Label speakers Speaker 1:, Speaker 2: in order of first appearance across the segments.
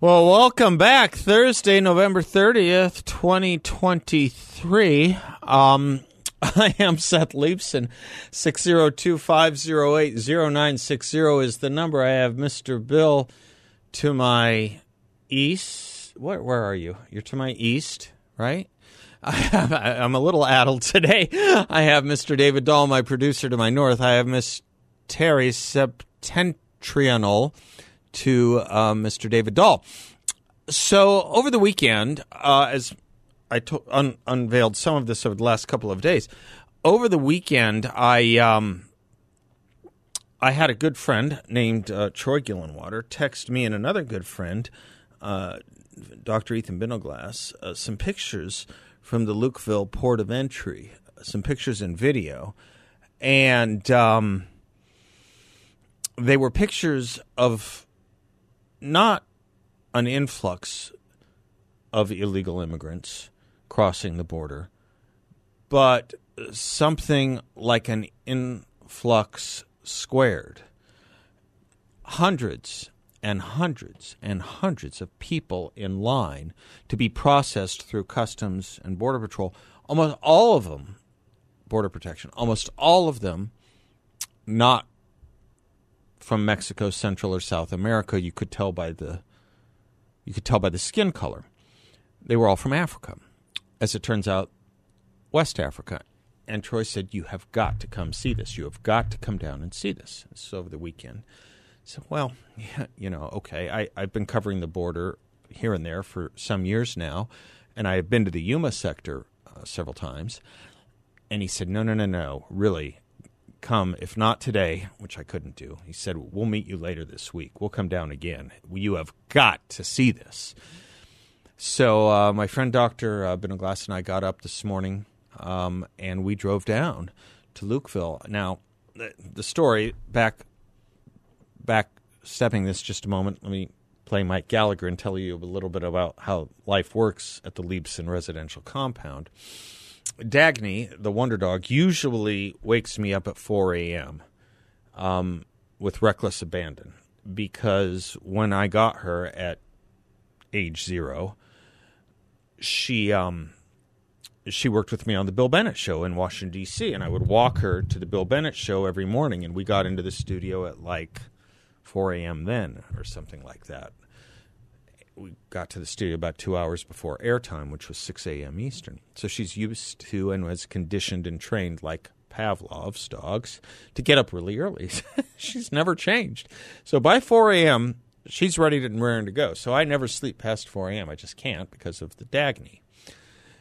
Speaker 1: Well, welcome back. Thursday, November 30th, 2023. Um, I am Seth Leibsohn. 602-508-0960 is the number. I have Mr. Bill to my east. Where, where are you? You're to my east, right? Have, I'm a little addled today. I have Mr. David Dahl, my producer, to my north. I have Miss Terry Septentrional to uh, Mr. David Dahl. So over the weekend, uh, as I to- un- unveiled some of this over the last couple of days, over the weekend I um, I had a good friend named uh, Troy Gillenwater text me and another good friend, uh, Dr. Ethan Bindleglass, uh, some pictures from the Lukeville port of entry, some pictures and video, and um, they were pictures of not an influx of illegal immigrants crossing the border, but something like an influx squared. Hundreds and hundreds and hundreds of people in line to be processed through Customs and Border Patrol. Almost all of them, Border Protection, almost all of them not from Mexico, Central or South America. You could tell by the you could tell by the skin color. They were all from Africa. As it turns out, West Africa. And Troy said, You have got to come see this. You have got to come down and see this. Is over the weekend. So, well, yeah, you know, okay. I, I've been covering the border here and there for some years now, and I have been to the Yuma sector uh, several times. And he said, No, no, no, no. Really, come, if not today, which I couldn't do. He said, We'll meet you later this week. We'll come down again. You have got to see this. So uh, my friend Dr. Uh, and I got up this morning um, and we drove down to Lukeville. Now, the, the story, back, back stepping this just a moment, let me play Mike Gallagher and tell you a little bit about how life works at the Leibsohn residential compound. Dagny, the wonder dog, usually wakes me up at 4 a.m. Um, with reckless abandon because when I got her at age zero, she um, she worked with me on the Bill Bennett show in Washington D.C. and I would walk her to the Bill Bennett show every morning, and we got into the studio at like 4 a.m. then or something like that. We got to the studio about two hours before airtime, which was 6 a.m. Eastern. So she's used to and was conditioned and trained like Pavlov's dogs to get up really early. she's never changed. So by 4 a.m., she's ready and raring to go. So I never sleep past 4 a.m. I just can't because of the Dagny.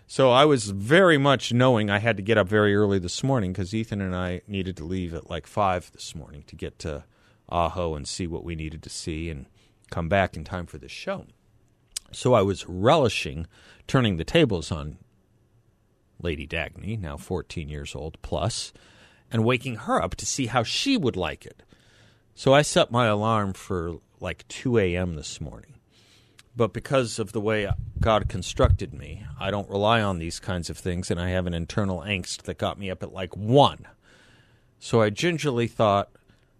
Speaker 1: So I was very much knowing I had to get up very early this morning because Ethan and I needed to leave at like 5 this morning to get to Ajo and see what we needed to see and come back in time for the show. So I was relishing turning the tables on Lady Dagny, now 14 years old plus, and waking her up to see how she would like it. So I set my alarm for like 2 a.m. this morning. But because of the way God constructed me, I don't rely on these kinds of things, and I have an internal angst that got me up at like 1. So I gingerly thought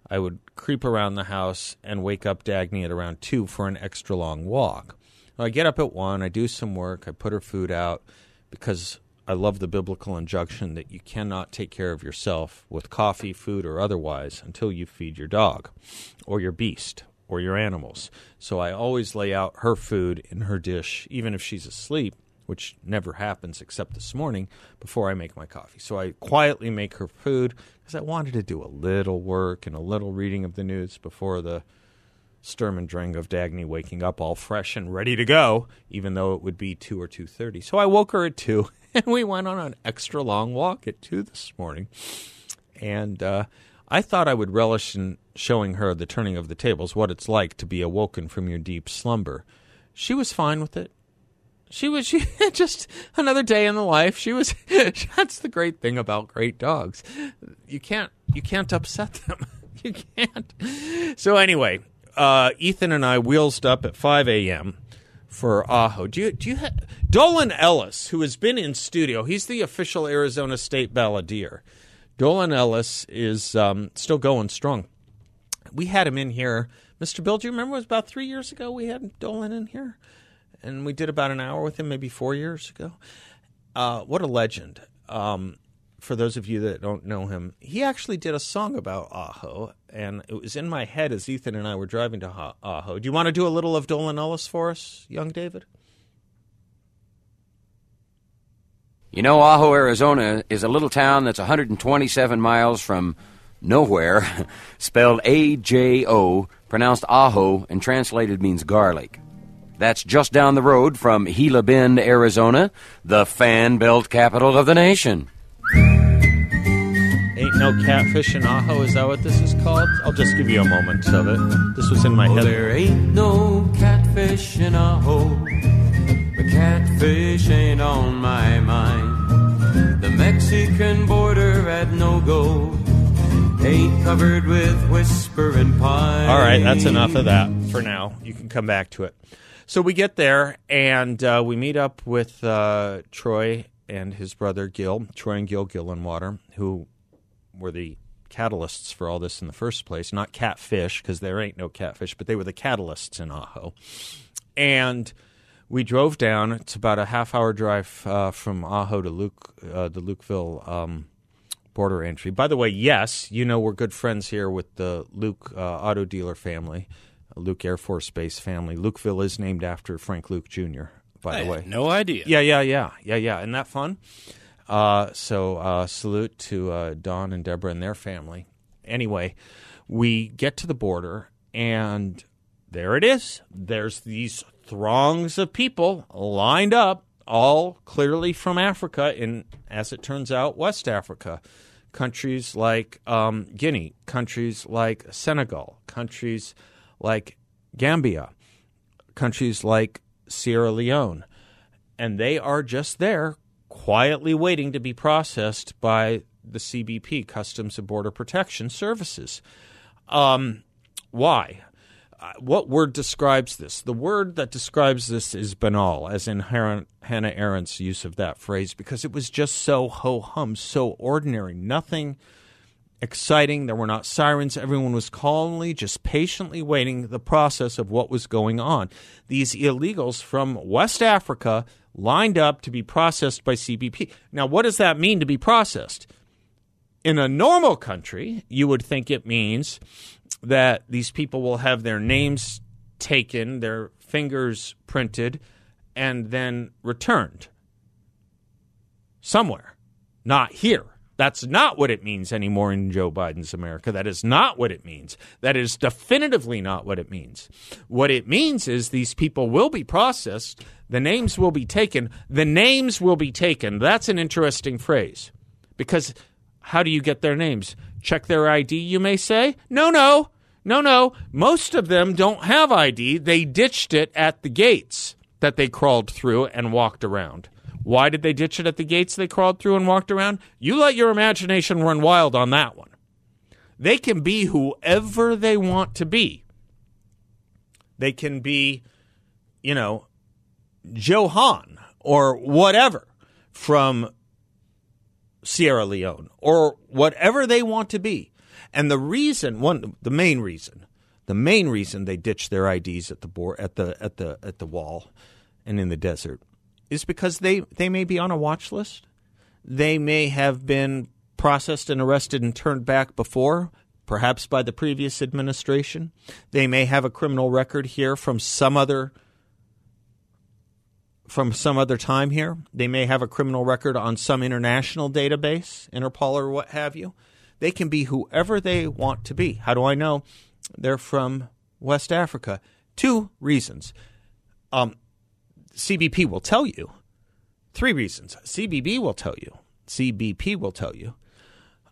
Speaker 1: I would creep around the house and wake up Dagny at around 2 for an extra long walk. I get up at 1, I do some work, I put her food out because I love the biblical injunction that you cannot take care of yourself with coffee, food, or otherwise until you feed your dog or your beast or your animals. So I always lay out her food in her dish, even if she's asleep, which never happens except this morning, before I make my coffee. So I quietly make her food because I wanted to do a little work and a little reading of the news before the Sturm and Drang of Dagny waking up all fresh and ready to go, even though it would be 2 or 2.30. So I woke her at 2, and we went on an extra long walk at 2 this morning. And uh, I thought I would relish in showing her the turning of the tables, what it's like to be awoken from your deep slumber. she was fine with it. She was she just another day in the life. She was that's the great thing about great dogs. You can't you can't upset them. You can't. So anyway, uh, Ethan and I wheelsed up at 5 a.m. for Ajo. Do you do you ha- Dolan Ellis, who has been in studio? He's the official Arizona State balladeer. Dolan Ellis is um, still going strong. We had him in here, Mr. Bill. Do you remember? It was about three years ago we had Dolan in here, and we did about an hour with him, maybe four years ago. Uh, what a legend! Um, for those of you that don't know him, he actually did a song about Ajo, and it was in my head as Ethan and I were driving to Ajo. Do you want to do a little of Dolan Ellis for us, young David?
Speaker 2: You know, Ajo, Arizona is a little town that's 127 miles from nowhere, spelled A J O, pronounced Ajo, and translated means garlic. That's just down the road from Gila Bend, Arizona, the fan belt capital of the nation.
Speaker 1: No catfish in Ajo. Is that what this is called? I'll just give you a moment of it. This was in my
Speaker 2: Oh,
Speaker 1: head.
Speaker 2: there ain't no catfish in Ajo. The catfish ain't on my mind. The Mexican border at no go ain't covered with whispering pine.
Speaker 1: All right, that's enough of that for now. You can come back to it. So we get there and uh, we meet up with uh, Troy and his brother Gil, Troy and Gil Gillenwater, who were the catalysts for all this in the first place. Not catfish, because there ain't no catfish, but they were the catalysts in Ajo. And we drove down. It's about a half hour drive uh, from Ajo to Luke, uh, the Lukeville um, border entry. By the way, yes, you know we're good friends here with the Luke uh, auto dealer family, Luke Air Force Base family. Lukeville is named after Frank Luke Jr. By the way,
Speaker 3: no idea.
Speaker 1: yeah, yeah, yeah, yeah, yeah. Isn't that fun? Uh, so uh, salute to uh, Don and Deborah and their family. Anyway, we get to the border, and there it is. There's these throngs of people lined up, all clearly from Africa, and as it turns out, West Africa. Countries like um, Guinea, countries like Senegal, countries like Gambia, countries like Sierra Leone, and they are just there quietly waiting to be processed by the CBP, Customs and Border Protection Services. Um, why? Uh, what word describes this? The word that describes this is banal, as in Hannah Arendt's use of that phrase, because it was just so ho hum, so ordinary. Nothing exciting. There were not sirens. Everyone was calmly, just patiently waiting the process of what was going on. These illegals from West Africa lined up to be processed by CBP. Now, what does that mean to be processed? In a normal country, you would think it means that these people will have their names taken, their fingers printed, and then returned somewhere, not here. That's not what it means anymore in Joe Biden's America. That is not what it means. That is definitively not what it means. What it means is these people will be processed, the names will be taken, the names will be taken. That's an interesting phrase because how do you get their names? Check their ID, you may say? No, no, no, no. Most of them don't have ID. They ditched it at the gates that they crawled through and walked around. Why did they ditch it at the gates they crawled through and walked around? You let your imagination run wild on that one. They can be whoever they want to be. They can be, you know, Johan or whatever from Sierra Leone or whatever they want to be. And the reason, one, the main reason, the main reason they ditched their IDs at the board, at the at the at the wall, and in the desert, is because they they may be on a watch list. They may have been processed and arrested and turned back before, perhaps by the previous administration. They may have a criminal record here from some other from some other time here. They may have a criminal record on some international database, Interpol or what have you. They can be whoever they want to be. How do I know they're from West Africa? Two reasons. Um, CBP will tell you. Three reasons. CBB will tell you. CBP will tell you.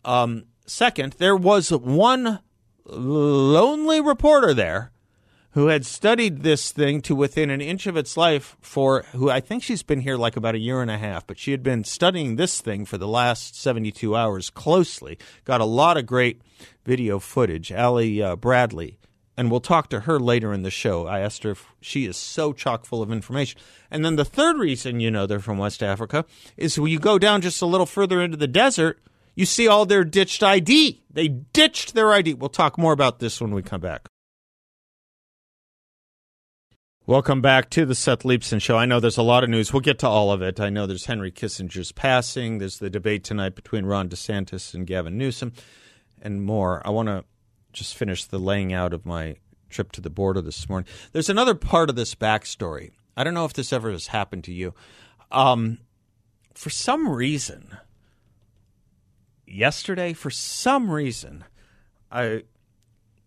Speaker 1: Um, second, there was one lonely reporter there who had studied this thing to within an inch of its life for who I think she's been here like about a year and a half, but she had been studying this thing for the last 72 hours closely. Got a lot of great video footage. Ali uh, Bradley and we'll talk to her later in the show. I asked her if she is so chock full of information. And then the third reason you know they're from West Africa is when you go down just a little further into the desert, you see all their ditched ID. They ditched their ID. We'll talk more about this when we come back. Welcome back to the Seth Leibsohn Show. I know there's a lot of news. We'll get to all of it. I know there's Henry Kissinger's passing. There's the debate tonight between Ron DeSantis and Gavin Newsom, and more. I want to just finish the laying out of my trip to the border this morning. There's another part of this backstory. I don't know if this ever has happened to you. Um, for some reason, yesterday, for some reason, I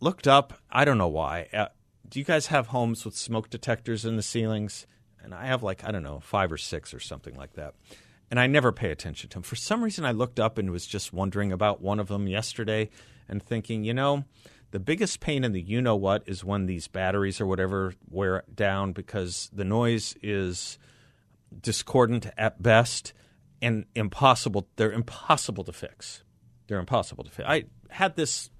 Speaker 1: looked up. I don't know why. Do you guys have homes with smoke detectors in the ceilings? And I have like, I don't know, five or six or something like that. And I never pay attention to them. For some reason, I looked up and was just wondering about one of them yesterday and thinking, you know, the biggest pain in the you know what is when these batteries or whatever wear down because the noise is discordant at best and impossible. They're impossible to fix. They're impossible to fix. I had this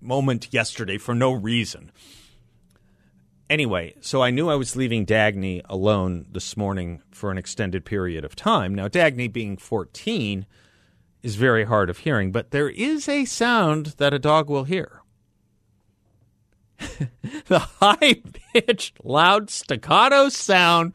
Speaker 1: moment yesterday for no reason. Anyway, so I knew I was leaving Dagny alone this morning for an extended period of time. Now, Dagny being 14, is very hard of hearing, but there is a sound that a dog will hear. the high pitched, loud staccato sound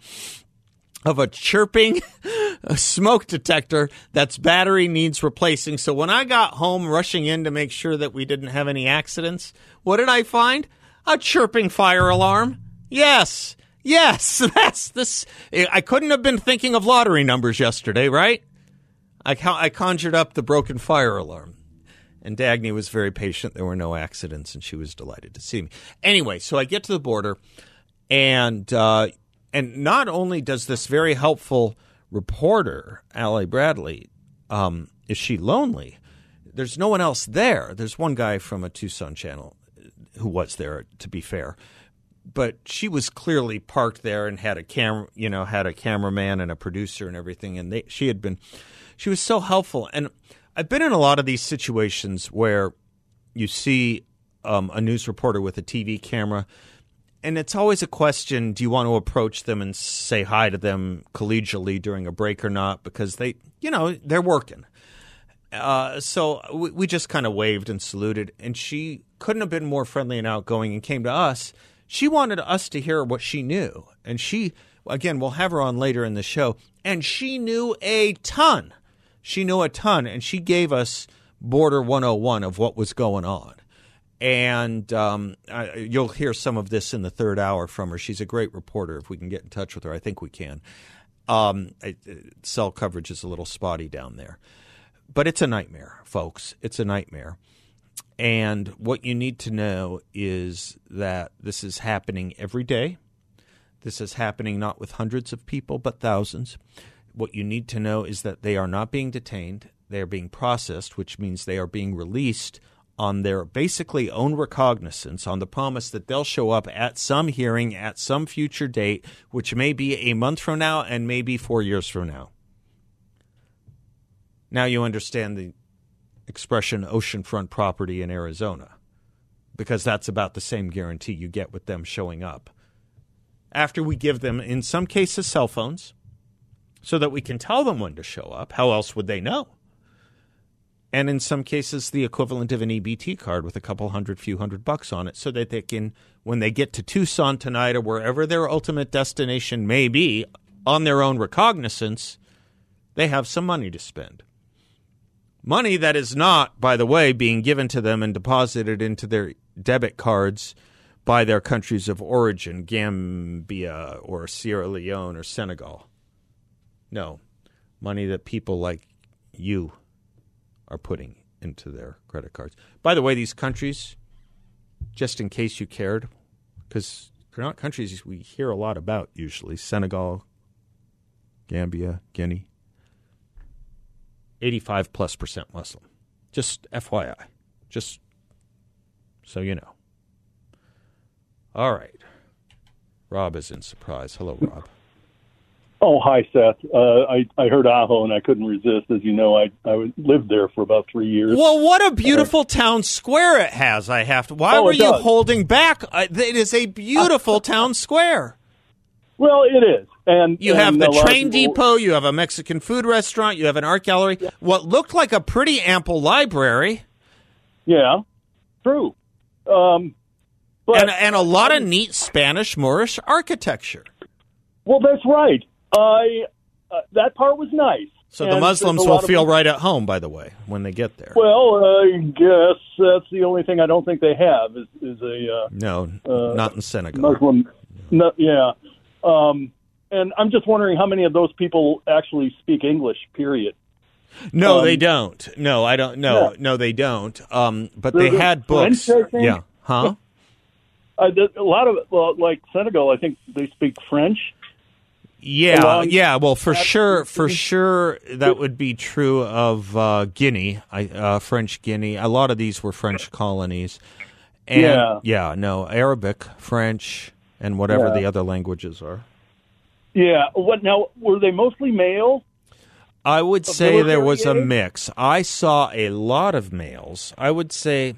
Speaker 1: of a chirping smoke detector that's battery needs replacing. So when I got home rushing in to make sure that we didn't have any accidents, what did I find? A chirping fire alarm. Yes. Yes, that's this. I couldn't have been thinking of lottery numbers yesterday, right? I, I conjured up the broken fire alarm. And Dagny was very patient. There were no accidents, and she was delighted to see me. Anyway, so I get to the border, and uh, and not only does this very helpful reporter, Ali Bradley, um, is she lonely? There's no one else there. There's one guy from a Tucson channel who was there, to be fair, but she was clearly parked there and had a camera, you know, had a cameraman and a producer and everything, and they, she had been she was so helpful. And I've been in a lot of these situations where you see um, a news reporter with a TV camera, and it's always a question: Do you want to approach them and say hi to them collegially during a break or not? Because they, you know, they're working. Uh, so we, we just kind of waved and saluted, and she couldn't have been more friendly and outgoing, and came to us. She wanted us to hear what she knew, and she again we'll have her on later in the show, and she knew a ton she knew a ton, and she gave us Border 101 of what was going on. And um, I, you'll hear some of this in the third hour from her. She's a great reporter. If we can get in touch with her, I think we can. Um, cell coverage is a little spotty down there, but it's a nightmare, folks. It's a nightmare. And what you need to know is that this is happening every day. This is happening not with hundreds of people, but thousands what you need to know is that they are not being detained. They are being processed, which means they are being released on their basically own recognizance on the promise that they'll show up at some hearing at some future date, which may be a month from now and maybe four years from now. Now you understand the expression oceanfront property in Arizona, because that's about the same guarantee you get with them showing up. After we give them, in some cases, cell phones, so that we can tell them when to show up. How else would they know? And in some cases, the equivalent of an EBT card with a couple hundred, few hundred bucks on it, so that they can, when they get to Tucson tonight or wherever their ultimate destination may be, on their own recognizance, they have some money to spend. Money that is not, by the way, being given to them and deposited into their debit cards by their countries of origin, Gambia or Sierra Leone or Senegal. No, money that people like you are putting into their credit cards. By the way, these countries, just in case you cared, because they're not countries we hear a lot about usually Senegal, Gambia, Guinea. 85 plus percent Muslim. Just FYI. Just so you know. All right. Rob is in Surprise. Hello, Rob.
Speaker 3: Oh, hi, Seth. Uh, I I heard Ajo and I couldn't resist. As you know, I I lived there for about three years.
Speaker 1: Well, what a beautiful town square it has. I have to. Why
Speaker 3: Oh,
Speaker 1: were you
Speaker 3: does.
Speaker 1: holding back? Uh, It is a beautiful town square.
Speaker 3: Well, it is, and
Speaker 1: You have the
Speaker 3: a lot of
Speaker 1: train
Speaker 3: people-
Speaker 1: depot. You have a Mexican food restaurant. You have an art gallery. What looked like a pretty ample library,
Speaker 3: Yeah, true. Um, but
Speaker 1: and and a lot of neat Spanish Moorish architecture.
Speaker 3: well, that's right. I uh, that part was nice.
Speaker 1: So
Speaker 3: And
Speaker 1: the Muslims will
Speaker 3: of
Speaker 1: feel right at home. By the way, when they get there.
Speaker 3: Well, I guess that's the only thing I don't think they have is is a uh,
Speaker 1: no,
Speaker 3: uh,
Speaker 1: not in Senegal.
Speaker 3: Muslim. No, yeah, um, and I'm just wondering how many of those people actually speak English. Period.
Speaker 1: No,
Speaker 3: Um,
Speaker 1: they don't. No, I don't. No,
Speaker 3: Yeah.
Speaker 1: no, they don't. Um, but
Speaker 3: There's
Speaker 1: they had books.
Speaker 3: French, I?
Speaker 1: Yeah. Huh?
Speaker 3: Uh, a lot of well, like Senegal, I think they speak French.
Speaker 1: Yeah, yeah. Well, for sure, for sure, that would be true of uh, Guinea, I, uh, French Guinea. A lot of these were French colonies, and
Speaker 3: Yeah.
Speaker 1: yeah, no, Arabic, French, and whatever
Speaker 3: Yeah.
Speaker 1: the other languages are.
Speaker 3: Yeah. What now? Were they mostly male?
Speaker 1: I would say there was a mix. I saw a lot of males. I would say,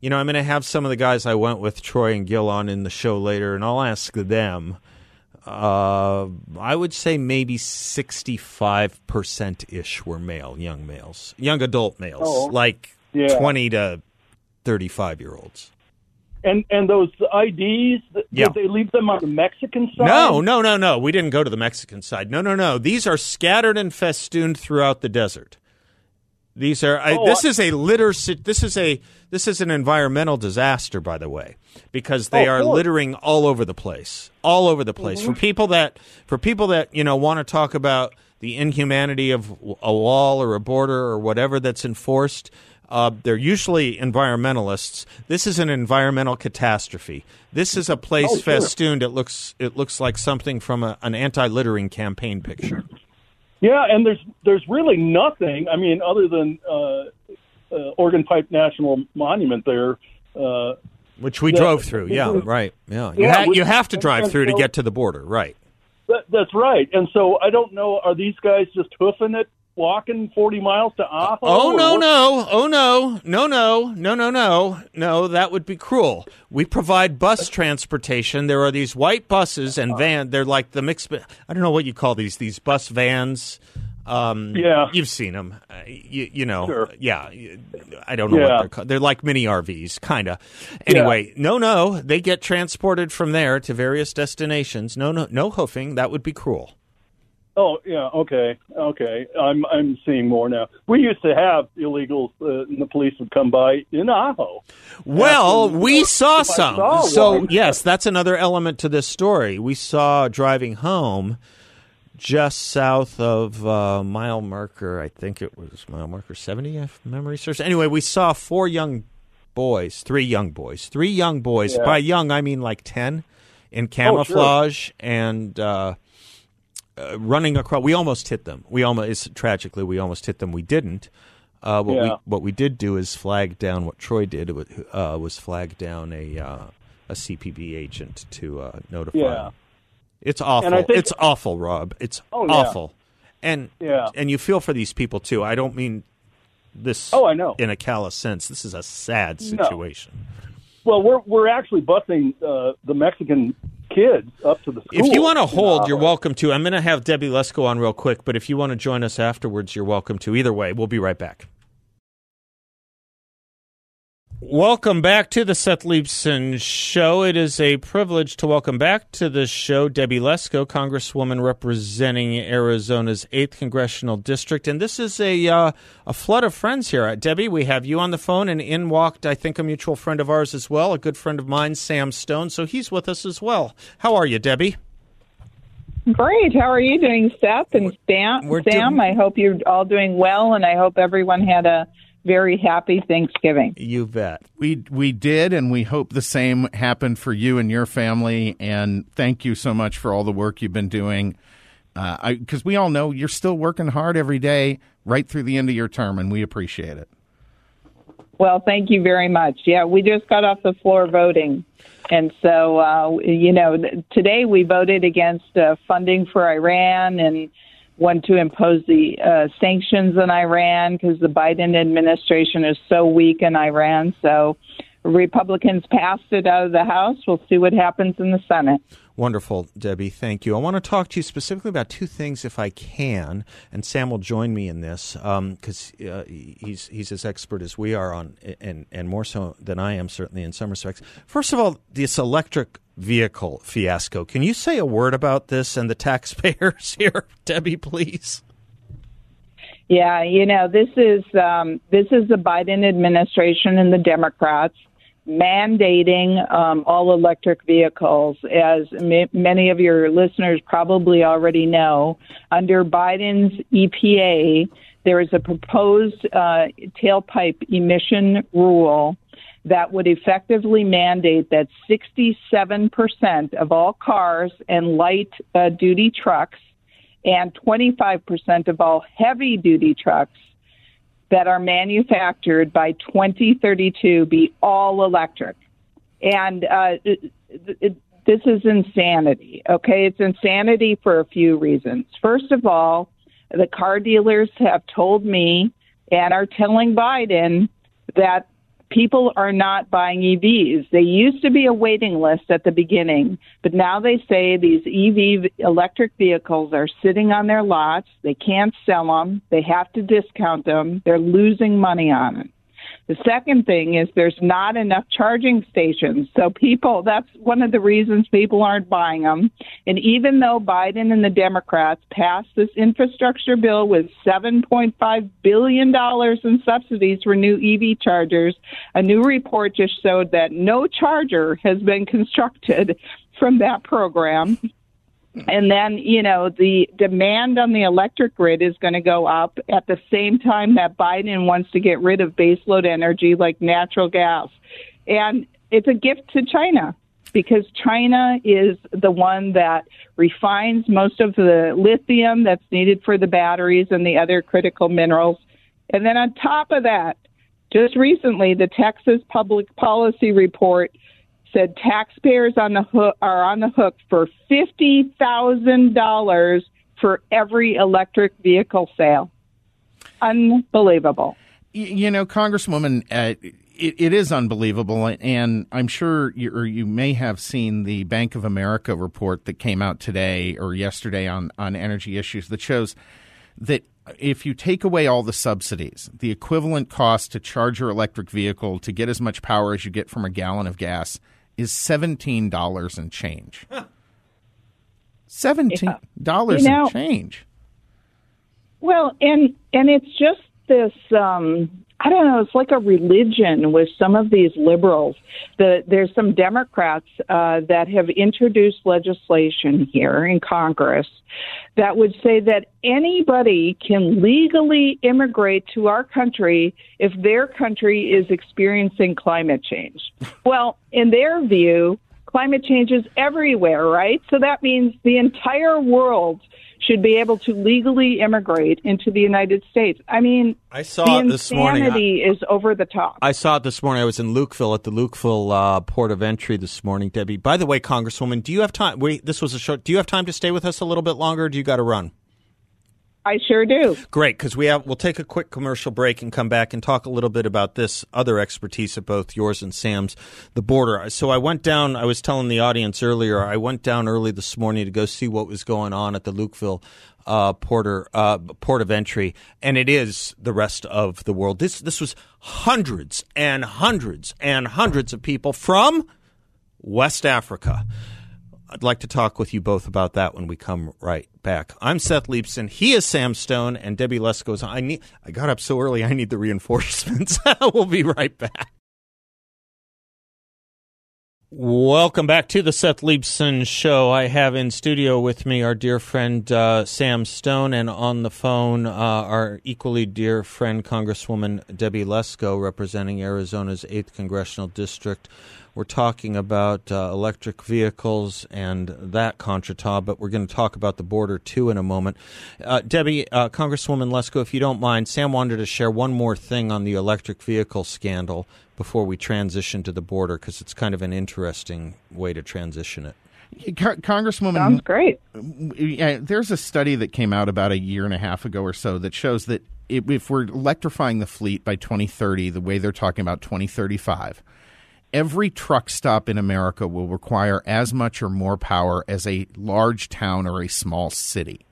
Speaker 1: you know, I'm going to have some of the guys I went with, Troy and Gil, on in the show later, and I'll ask them. Uh, I would say maybe 65% ish were male, young males, young adult males,
Speaker 3: Oh,
Speaker 1: like
Speaker 3: yeah.
Speaker 1: 20 to 35 year olds.
Speaker 3: And and those IDs, th-
Speaker 1: Yeah.
Speaker 3: did they leave them on the Mexican side?
Speaker 1: No, no, no, no. We didn't go to the Mexican side. No, no, no. These are scattered and festooned throughout the desert. These are. I,
Speaker 3: Oh,
Speaker 1: this is a litter. This is a. This is an environmental disaster, by the way, because they
Speaker 3: Oh,
Speaker 1: are
Speaker 3: course.
Speaker 1: littering all over the place, all over the place.
Speaker 3: Mm-hmm.
Speaker 1: For people that, for people that you know, want to talk about the inhumanity of a wall or a border or whatever that's enforced. Uh, they're usually environmentalists. This is an environmental catastrophe. This is a place
Speaker 3: Oh, sure.
Speaker 1: festooned. It looks it looks like something from a, an anti-littering campaign picture.
Speaker 3: Yeah, and there's there's really nothing. I mean, other than uh, uh, Organ Pipe National Monument there. Uh,
Speaker 1: Which we
Speaker 3: Yeah.
Speaker 1: drove through. Yeah, right. Yeah, you,
Speaker 3: Yeah,
Speaker 1: ha-
Speaker 3: we-
Speaker 1: you have to drive
Speaker 3: and
Speaker 1: through to
Speaker 3: so-
Speaker 1: get to the border. Right.
Speaker 3: that, that's right. And so I don't know. Are these guys just hoofing it, walking 40 miles to Ajo?
Speaker 1: Oh no
Speaker 3: what?
Speaker 1: no oh no no no no no no no that would be cruel. We provide bus transportation. There are these white buses and van. They're like the mixed. I don't know what you call these. These bus vans. Um,
Speaker 3: Yeah.
Speaker 1: you've seen them. Uh, you, you know,
Speaker 3: Sure.
Speaker 1: yeah. I don't know what they're called. They're like mini RVs, kind of. Anyway, no, no, they get transported from there to various destinations. No, no, no hoofing. That would be cruel.
Speaker 3: Oh yeah, okay, okay. I'm I'm seeing more now. We used to have illegals, uh, and the police would come by in Ajo.
Speaker 1: Well,
Speaker 3: After-
Speaker 1: we saw some.
Speaker 3: saw
Speaker 1: so,
Speaker 3: one.
Speaker 1: yes, that's another element to this story. We saw driving home just south of uh, mile marker, I think it was mile marker 70, if memory serves. Anyway, we saw four young boys, three young boys, three young boys.
Speaker 3: Yeah.
Speaker 1: By young, I mean like 10 in camouflage and. Uh, running across, we almost hit them. We almost tragically, we almost hit them. We didn't. Uh, what we what we did do is flag down what Troy did. Uh, was flag down a uh, a CPB agent to uh, notify.
Speaker 3: Yeah.
Speaker 1: It's awful.
Speaker 3: Think-
Speaker 1: it's awful, Rob. It's
Speaker 3: Oh, yeah.
Speaker 1: awful. And
Speaker 3: Yeah.
Speaker 1: and you feel for these people too. I don't mean this.
Speaker 3: Oh, I know.
Speaker 1: In a callous sense, this is a sad
Speaker 3: No. Well, we're we're actually busing uh, the Mexican kids up to the school.
Speaker 1: If you want to hold, you're welcome to. I'm going to have Debbie Lesko on real quick, but if you want to join us afterwards, you're welcome to. Either way, we'll be right back. Welcome back to the Seth Leibsohn Show. It is a privilege to welcome back to the show Debbie Lesko, Congresswoman representing Arizona's 8th Congressional District. And this is a, uh, a flood of friends here. Uh, Debbie, we have you on the phone, and in walked, I think, a mutual friend of ours as well, a good friend of mine, Sam Stone. So he's with us as well. How are you, Debbie?
Speaker 4: Great. How are you doing, Seth and Sam?
Speaker 1: We're
Speaker 4: Sam,
Speaker 1: doing-
Speaker 4: I hope you're all doing well, and I hope everyone had a very happy Thanksgiving.
Speaker 1: You bet.
Speaker 5: We we did, and we hope the same happened for you and your family. And thank you so much for all the work you've been doing. Because we all know you're still working hard every day, right through the end of your term, and we appreciate it.
Speaker 4: Well, thank you very much. Yeah, we just got off the floor voting. And so, uh, you know, today we voted against uh, funding for Iran and want to impose the uh, sanctions on Iran because the Biden administration is so weak in Iran. So Republicans passed it out of the House. We'll see what happens in the Senate.
Speaker 1: Wonderful, Debbie. Thank you. I want to talk to you specifically about two things, if I can, and Sam will join me in this because um, uh, he's he's as expert as we are on, and and more so than I am, certainly in some respects. First of all, this electric vehicle fiasco. Can you say a word about this and the taxpayers here, Debbie, please?
Speaker 4: Yeah, you know this is um, this is the Biden administration and the Democrats mandating um, all electric vehicles. As m- many of your listeners probably already know, under Biden's EPA, there is a proposed uh, tailpipe emission rule that would effectively mandate that 67% of all cars and light uh, duty trucks and 25% of all heavy duty trucks that are manufactured by 2032 be all electric. And uh, it, it, this is insanity, okay? It's insanity for a few reasons. First of all, the car dealers have told me and are telling Biden that people are not buying EVs. They used to be a waiting list at the beginning, but now they say these EV electric vehicles are sitting on their lots. They can't sell them. They have to discount them. They're losing money on it. The second thing is there's not enough charging stations. So people, that's one of the reasons people aren't buying them. And even though Biden and the Democrats passed this infrastructure bill with $7.5 billion in subsidies for new EV chargers, a new report just showed that no charger has been constructed from that program. And then, you know, the demand on the electric grid is going to go up at the same time that Biden wants to get rid of baseload energy like natural gas. And it's a gift to China because China is the one that refines most of the lithium that's needed for the batteries and the other critical minerals. And then on top of that, just recently, the Texas Public Policy Report said taxpayers on the hook are on the hook for fifty thousand dollars for every electric vehicle sale. Unbelievable.
Speaker 5: You know, Congresswoman, uh, it, it is unbelievable, and I'm sure you, or you may have seen the Bank of America report that came out today or yesterday on on energy issues that shows that if you take away all the subsidies, the equivalent cost to charge your electric vehicle to get as much power as you get from a gallon of gas is seventeen dollars and change. Seventeen dollars
Speaker 4: You know-
Speaker 5: and change.
Speaker 4: Well, and and it's just this. Um, I don't know. It's like a religion with some of these liberals. The, there's some Democrats uh, that have introduced legislation here in Congress that would say that anybody can legally immigrate to our country if their country is experiencing climate change. Well, in their view, climate change is everywhere, right? So that means the entire world should be able to legally immigrate into the United States. I mean,
Speaker 1: I saw
Speaker 4: the
Speaker 1: it this morning.
Speaker 4: insanity is over the top.
Speaker 1: I saw it this morning. I was in Lukeville at the Lukeville uh, port of entry this morning, Debbie. By the way, Congresswoman, do you have time? Wait, this was a short. Do you have time to stay with us a little bit longer? Or do you got to run?
Speaker 4: I sure do.
Speaker 1: Great, because we have we'll take a quick commercial break and come back and talk a little bit about this other expertise of both yours and Sam's, the border. So I went down. I was telling the audience earlier. I went down early this morning to go see what was going on at the Lukeville uh, porter uh, port of entry, and it is the rest of the world. This this was hundreds and hundreds and hundreds of people from West Africa. I'd like to talk with you both about that when we come right back. I'm Seth Leibsohn. He is Sam Stone, and Debbie Lesko's. I need. I got up so early. I need the reinforcements. we'll be right back. Welcome back to the Seth Leibsohn Show. I have in studio with me our dear friend uh, Sam Stone, and on the phone uh, our equally dear friend Congresswoman Debbie Lesko, representing Arizona's 8th Congressional District. We're talking about uh, electric vehicles and that contretemps, but we're going to talk about the border too in a moment. Uh, Debbie, uh, Congresswoman Lesko, if you don't mind, Sam wanted to share one more thing on the electric vehicle scandal before we transition to the border because it's kind of an interesting way to transition it.
Speaker 5: Congresswoman,
Speaker 4: sounds great.
Speaker 5: There's a study that came out about a year and a half ago or so that shows that if we're electrifying the fleet by 2030, the way they're talking about 2035, every truck stop in America will require as much or more power as a large town or a small city.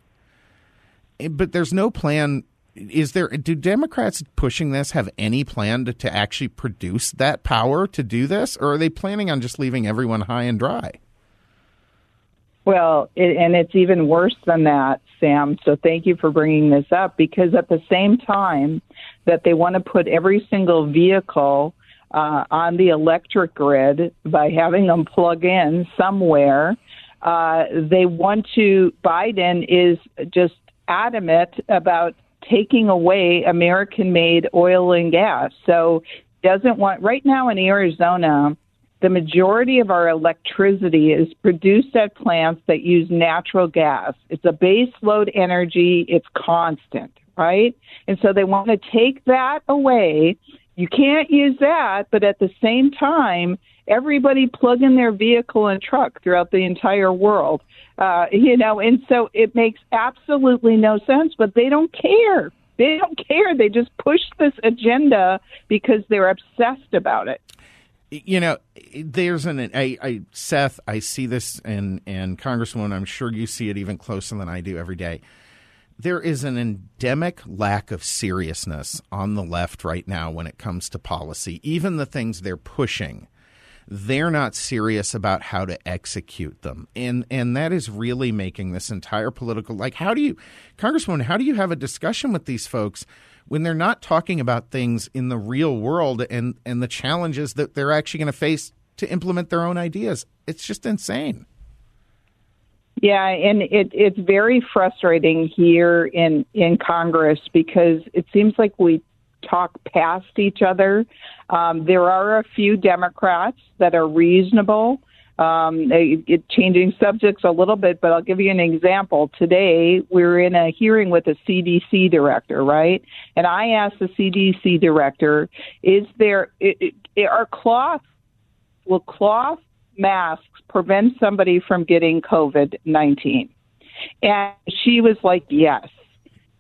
Speaker 5: Eh, but there's no plan. Is there? Do Democrats pushing this have any plan to, to actually produce that power to do this, or are they planning on just leaving everyone high and dry?
Speaker 4: Well, it, and it's even worse than that, Sam. So thank you for bringing this up because at the same time that they want to put every single vehicle uh, on the electric grid by having them plug in somewhere, uh, they want to, Biden is just adamant about taking away American made oil and gas. So doesn't want, right now in Arizona, the majority of our electricity is produced at plants that use natural gas. It's a base load energy, it's constant, right? And so they want to take that away. You can't use that, but at the same time, everybody plug in their vehicle and truck throughout the entire world. Uh, you know, and so it makes absolutely no sense, but they don't care. They don't care. They just push this agenda because they're obsessed about it
Speaker 5: you know, there's an I, I, Seth. I see this, and and Congresswoman, I'm sure you see it even closer than I do every day. There is an endemic lack of seriousness on the left right now when it comes to policy. Even the things they're pushing, they're not serious about how to execute them, and and that is really making this entire political. Like, how do you, Congresswoman, how do you have a discussion with these folks? when they're not talking about things in the real world and, and the challenges that they're actually going to face to implement their own ideas. It's just insane.
Speaker 4: Yeah, and it, it's very frustrating here in, in Congress because it seems like we talk past each other. Um, there are a few Democrats that are reasonable um, it, changing subjects a little bit, but I'll give you an example. Today, we are in a hearing with a CDC director, right? And I asked the CDC director, "Is there it, it, are cloth will cloth masks prevent somebody from getting COVID nineteen?" And she was like, "Yes."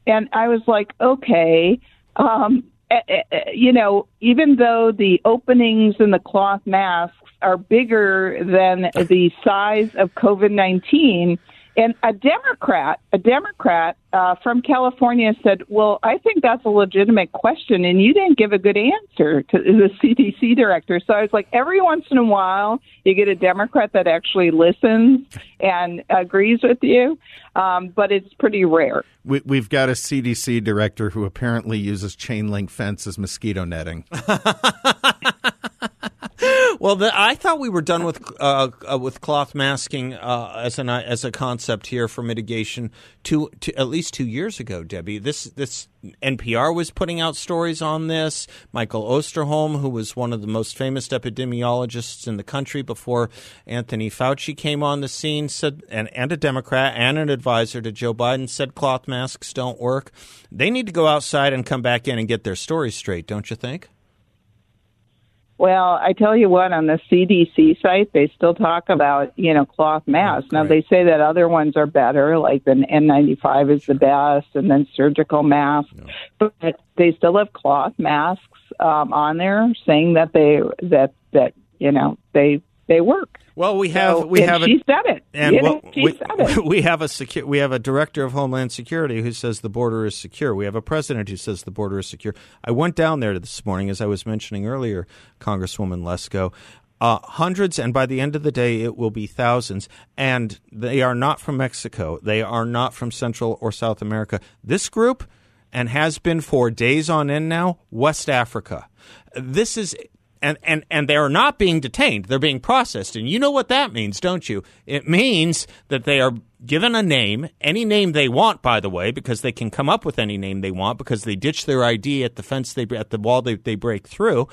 Speaker 4: And I was like, "Okay." Um, eh, eh, eh, you know, even though the openings in the cloth masks are bigger than the size of COVID 19. And a Democrat, a Democrat uh, from California said, "Well, I think that's a legitimate question, and you didn't give a good answer to the CDC director." So I was like, every once in a while, you get a Democrat that actually listens and agrees with you, um, but it's pretty rare.
Speaker 5: We, have got a CDC director who apparently uses chain link fence as mosquito netting.
Speaker 1: well, the, I thought we were done with uh, uh, with cloth masking uh, as an as a concept here for mitigation to, to at least two years ago, Debbie. This this NPR was putting out stories on this. Michael Osterholm, who was one of the most famous epidemiologists in the country before Anthony Fauci came on the scene, said and, and a Democrat and an advisor to Joe Biden said cloth masks don't work. They need to go outside and come back in and get their story straight, don't you think?
Speaker 4: Well, I tell you what, on the CDC site, they still talk about, you know, cloth masks. Now, they say that other ones are better, like the N95 is the best, and then surgical masks. Yeah. But they still have cloth masks um, on there saying that they, that, that, you know, they, they work.
Speaker 1: Well, we have
Speaker 4: so,
Speaker 1: we have
Speaker 4: she said it.
Speaker 1: And
Speaker 4: you
Speaker 1: well,
Speaker 4: she
Speaker 1: we,
Speaker 4: said it.
Speaker 1: we have a secu- we have a director of Homeland Security who says the border is secure. We have a president who says the border is secure. I went down there this morning, as I was mentioning earlier, Congresswoman Lesko. Uh, hundreds, and by the end of the day, it will be thousands. And they are not from Mexico. They are not from Central or South America. This group, and has been for days on end now, West Africa. This is and, and, and they are not being detained. They're being processed. And you know what that means, don't you? It means that they are given a name, any name they want, by the way, because they can come up with any name they want because they ditch their ID at the fence they, at the wall they, they break through.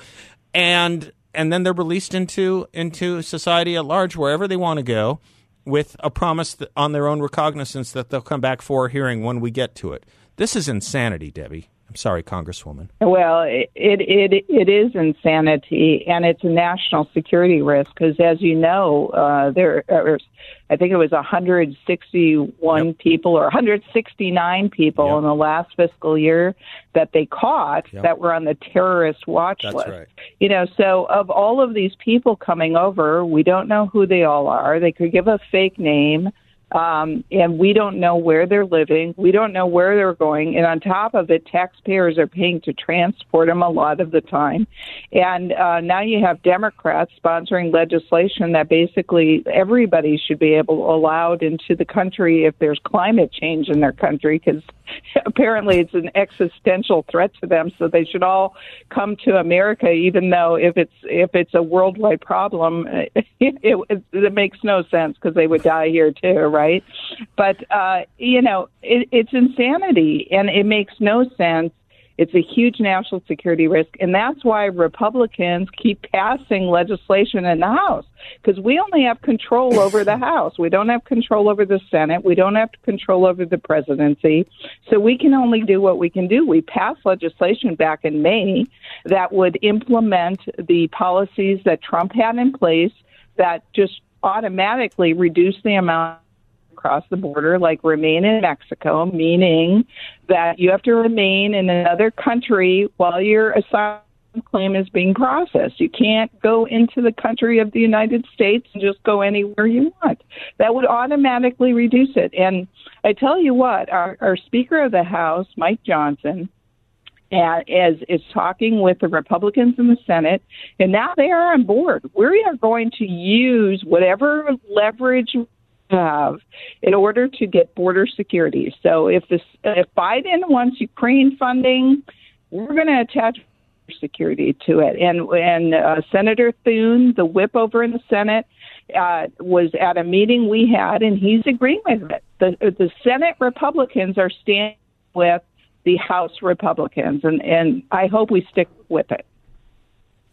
Speaker 1: And, and then they're released into into society at large, wherever they want to go, with a promise on their own recognizance that they'll come back for a hearing when we get to it. This is insanity, Debbie. I'm sorry, Congresswoman.
Speaker 4: Well, it it it is insanity, and it's a national security risk because, as you know, uh, there are, I think it was 161
Speaker 1: Yep.
Speaker 4: people or 169 people
Speaker 1: Yep.
Speaker 4: in the last fiscal year that they caught
Speaker 1: Yep.
Speaker 4: that were on the terrorist watch
Speaker 1: That's
Speaker 4: list.
Speaker 1: right.
Speaker 4: You know, so of all of these people coming over, we don't know who they all are. They could give a fake name. Um, and we don't know where they're living. We don't know where they're going. And on top of it, taxpayers are paying to transport them a lot of the time. And uh, now you have Democrats sponsoring legislation that basically everybody should be able allowed into the country if there's climate change in their country, because apparently it's an existential threat to them. So they should all come to America, even though if it's if it's a worldwide problem, it, it, it makes no sense because they would die here too, right? But uh, you know, it, it's insanity, and it makes no sense. It's a huge national security risk, and that's why Republicans keep passing legislation in the House because we only have control over the House. We don't have control over the Senate. We don't have control over the presidency. So we can only do what we can do. We passed legislation back in May that would implement the policies that Trump had in place that just automatically reduce the amount across the border, like remain in Mexico, meaning that you have to remain in another country while your asylum claim is being processed. You can't go into the country of the United States and just go anywhere you want. That would automatically reduce it. And I tell you what, our, our Speaker of the House, Mike Johnson, uh, is is talking with the Republicans in the Senate, and now they are on board. We are going to use whatever leverage have in order to get border security. So if this if Biden wants Ukraine funding, we're going to attach security to it. And and uh, Senator Thune, the whip over in the Senate, uh, was at a meeting we had, and he's agreeing with it. The the Senate Republicans are standing with the House Republicans, and and I hope we stick with it.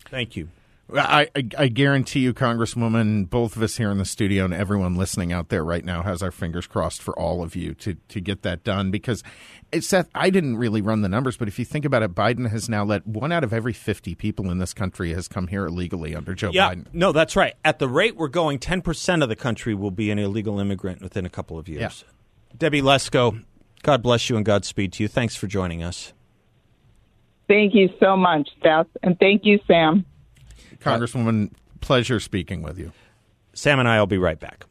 Speaker 1: Thank you.
Speaker 5: I, I, I guarantee you, Congresswoman, both of us here in the studio and everyone listening out there right now has our fingers crossed for all of you to, to get that done. Because, eh, Seth, I didn't really run the numbers, but if you think about it, Biden has now let one out of every 50 people in this country has come here illegally under Joe
Speaker 1: Yeah,
Speaker 5: Biden.
Speaker 1: no, that's right. At the rate we're going, 10% of the country will be an illegal immigrant within a couple of years. Debbie Lesko, God bless you and Godspeed to you. Thanks for joining us.
Speaker 4: Thank you so much, Seth, and thank you, Sam.
Speaker 5: Congresswoman, pleasure speaking with you.
Speaker 1: Sam and I will be right back.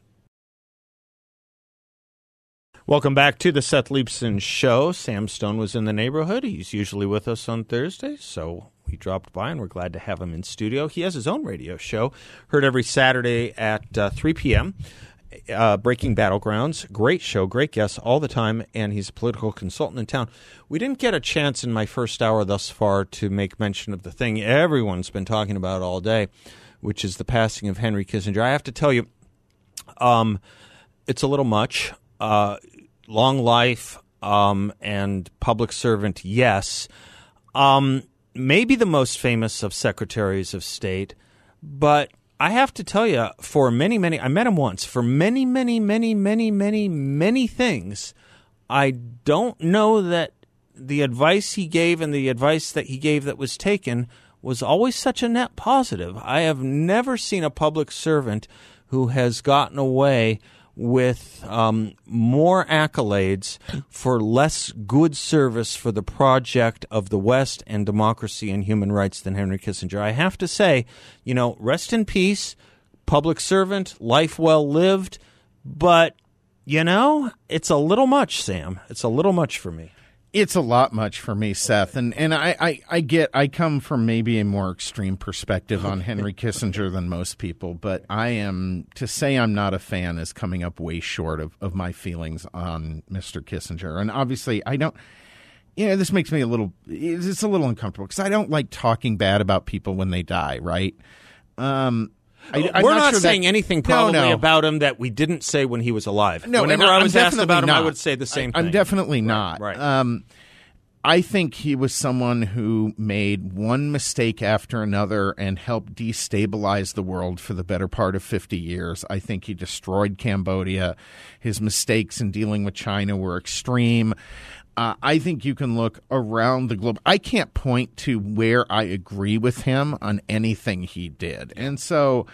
Speaker 1: Welcome back to the Seth Leibsohn Show. Sam Stone was in the neighborhood. He's usually with us on Thursday, so we dropped by and we're glad to have him in studio. He has his own radio show, heard every Saturday at uh, 3 p.m. Uh, Breaking Battlegrounds. Great show, great guests all the time, and he's a political consultant in town. We didn't get a chance in my first hour thus far to make mention of the thing everyone's been talking about all day, which is the passing of Henry Kissinger. I have to tell you, um, it's a little much. Uh, long life um, and public servant, yes. Um, maybe the most famous of secretaries of state, but I have to tell you, for many, many, I met him once. For many, many, many, many, many, many things, I don't know that the advice he gave and the advice that he gave that was taken was always such a net positive. I have never seen a public servant who has gotten away with um, more accolades for less good service for the project of the West and democracy and human rights than Henry Kissinger. I have to say, you know, rest in peace, public servant, life well lived, but, you know, it's a little much, Sam. It's a little much for me.
Speaker 5: It's a lot much for me, Seth, and and I, I, I get I come from maybe a more extreme perspective on Henry Kissinger than most people, but I am to say I'm not a fan is coming up way short of, of my feelings on Mr. Kissinger, and obviously I don't. You know, this makes me a little. It's a little uncomfortable because I don't like talking bad about people when they die. Right? Um, I, I'm
Speaker 1: We're not,
Speaker 5: sure that-
Speaker 1: saying anything probably
Speaker 5: no.
Speaker 1: about him that we didn't say when he was alive.
Speaker 5: No,
Speaker 1: Whenever I was asked about him, I would say the same
Speaker 5: I-
Speaker 1: thing.
Speaker 5: I'm definitely not.
Speaker 1: right.
Speaker 5: Um, I think he was someone who made one mistake after another and helped destabilize the world for the better part of 50 years. I think he destroyed Cambodia. His mistakes in dealing with China were extreme. Uh, I think you can look around the globe. I can't point to where I agree with him on anything he did. And so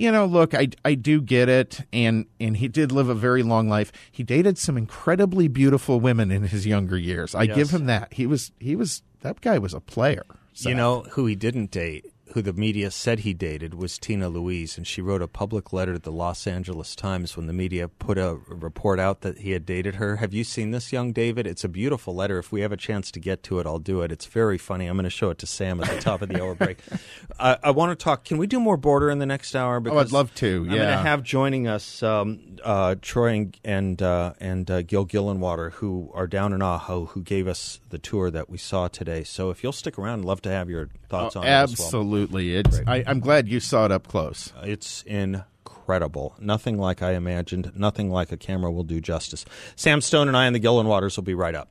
Speaker 5: you know, look, I, I do get it, and and he did live a very long life. He dated some incredibly beautiful women in his younger years. I
Speaker 1: Yes.
Speaker 5: give him that. He was he was that guy was a player.
Speaker 1: You know who he didn't date, who the media said he dated, was Tina Louise, and she wrote a public letter to the Los Angeles Times when the media put a report out that he had dated her. Have you seen this, young David? It's a beautiful letter. If we have a chance to get to it, I'll do it. It's very funny. I'm going to show it to Sam at the top of the hour break. I, I want to talk. Can we do more border in the next hour?
Speaker 5: Oh, I'd love to, Yeah.
Speaker 1: I'm going to have joining us um, uh, Troy and and, uh, and uh, Gil Gillenwater, who are down in Ajo, who gave us the tour that we saw today. So if you'll stick around, I'd love to have your thoughts
Speaker 5: Oh,
Speaker 1: on it as well.
Speaker 5: absolutely. I, I'm glad you saw it up close.
Speaker 1: Uh, it's incredible. Nothing like I imagined. Nothing like a camera will do justice. Sam Stone and I and the Gillenwaters will be right up.